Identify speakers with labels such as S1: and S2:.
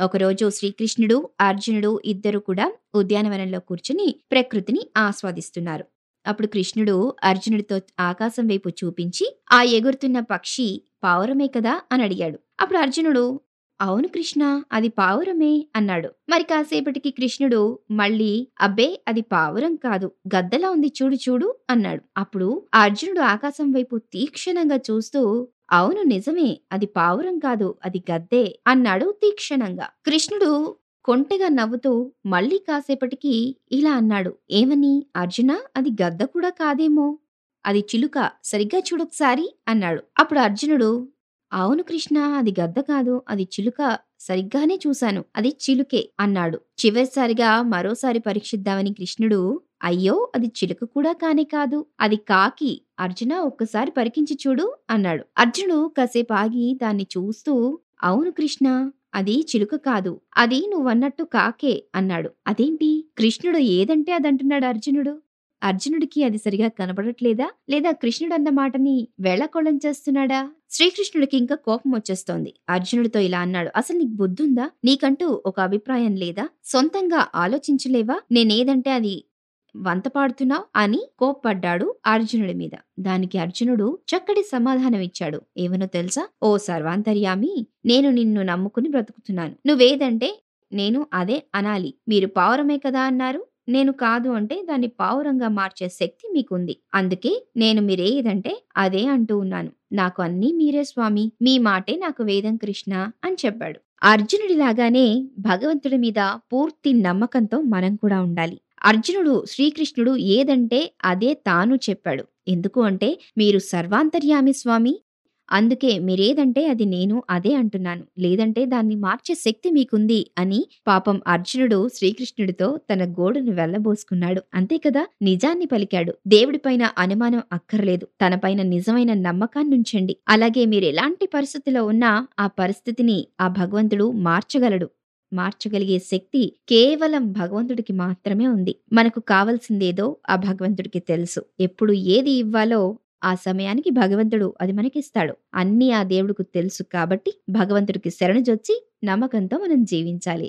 S1: ఒకరోజు శ్రీకృష్ణుడు, అర్జునుడు ఇద్దరు కూడా ఉద్యానవనంలో కూర్చుని ప్రకృతిని ఆస్వాదిస్తున్నారు. అప్పుడు కృష్ణుడు అర్జునుడితో ఆకాశం వైపు చూపించి, "ఆ ఎగురుతున్న పక్షి పావురమే కదా?" అని అడిగాడు అప్పుడు అర్జునుడు, "అవును కృష్ణ అది పావురమే" అన్నాడు. మరి కాసేపటికి కృష్ణుడు మళ్ళీ, "అబ్బే అది పావురం కాదు. గద్దలా ఉంది చూడు చూడు" అన్నాడు. అప్పుడు అర్జునుడు ఆకాశం వైపు తీక్షణంగా చూస్తూ, "అవును నిజమే. అది పావురం కాదు. అది గద్దే" అన్నాడు తీక్షణంగా. కృష్ణుడు కొంటెగా నవ్వుతూ మళ్ళీ కాసేపటికి ఇలా అన్నాడు. ఏమని? "అర్జునా అది గద్ద కూడా కాదేమో! అది చిలుక. సరిగ్గా చూడొకసారి" అన్నాడు. అప్పుడు అర్జునుడు, "అవును కృష్ణ అది గద్ద కాదు. అది చిలుక. సరిగ్గానే చూశాను. అది చిలుకే" అన్నాడు. చివరిసారిగా మరోసారి పరీక్షిద్దామని కృష్ణుడు, "అయ్యో! అది చిలుక కూడా కానే కాదు. అది కాకి. అర్జున ఒక్కసారి పరికించి చూడు" అన్నాడు. అర్జునుడు కాసేపు ఆగి దాన్ని చూస్తూ, "అవును కృష్ణ అది చిలుక కాదు. అది నువ్వన్నట్టు కాకే" అన్నాడు. అదేంటి? కృష్ణుడు ఏదంటే అదంటున్నాడు అర్జునుడు. అర్జునుడికి అది సరిగా కనబడట్లేదా? లేదా కృష్ణుడు అన్న మాటని వేళకోళం చేస్తున్నాడా? శ్రీకృష్ణుడికి ఇంకా కోపం వచ్చేస్తోంది. అర్జునుడితో ఇలా అన్నాడు. "అసలు నీకు బుద్ధుందా? నీకంటూ ఒక అభిప్రాయం లేదా? సొంతంగా ఆలోచించలేవా? నేనేదంటే అది వంత పాడుతున్నావ్" అని కోప్పడ్డాడు అర్జునుడి మీద. దానికి అర్జునుడు చక్కటి సమాధానమిచ్చాడు. ఏమనో తెలుసా? "ఓ సర్వాంతర్యామి! నేను నిన్ను నమ్ముకుని బ్రతుకుతున్నాను. నువ్వేదంటే నేను అదే అనాలి. మీరు పావురమే కదా అన్నారు. నేను కాదు అంటే దాన్ని పావురంగా మార్చే శక్తి మీకుంది. అందుకే నేను మీరేదంటే అదే అంటూ ఉన్నాను. నాకు అన్నీ మీరే స్వామి. మీ మాటే నాకు వేదం కృష్ణ" అని చెప్పాడు. అర్జునుడిలాగానే భగవంతుడి మీద పూర్తి నమ్మకంతో మనం కూడా ఉండాలి. అర్జునుడు శ్రీకృష్ణుడు ఏదంటే అదే తాను చెప్పాడు. ఎందుకు అంటే "మీరు సర్వాంతర్యామి స్వామి. అందుకే మీరేదంటే అది నేను అదే అంటున్నాను. లేదంటే దాన్ని మార్చే శక్తి మీకుంది" అని పాపం అర్జునుడు శ్రీకృష్ణుడితో తన గోడును వెళ్ళబోసుకున్నాడు. అంతే కదా! నిజాన్ని పలికాడు. దేవుడిపైన అనుమానం అక్కర్లేదు. తనపైన నిజమైన నమ్మకాన్నుంచండి. అలాగే మీరెలాంటి పరిస్థితిలో ఉన్నా ఆ పరిస్థితిని ఆ భగవంతుడు మార్చగలడు. మార్చగలిగే శక్తి కేవలం భగవంతుడికి మాత్రమే ఉంది. మనకు కావాల్సిందేదో ఆ భగవంతుడికి తెలుసు. ఎప్పుడు ఏది ఇవ్వాలో ఆ సమయానికి భగవంతుడు అది మనకిస్తాడు. అన్నీ ఆ దేవుడికి తెలుసు కాబట్టి భగవంతుడికి శరణుజొచ్చి నమ్మకంతో మనం జీవించాలి.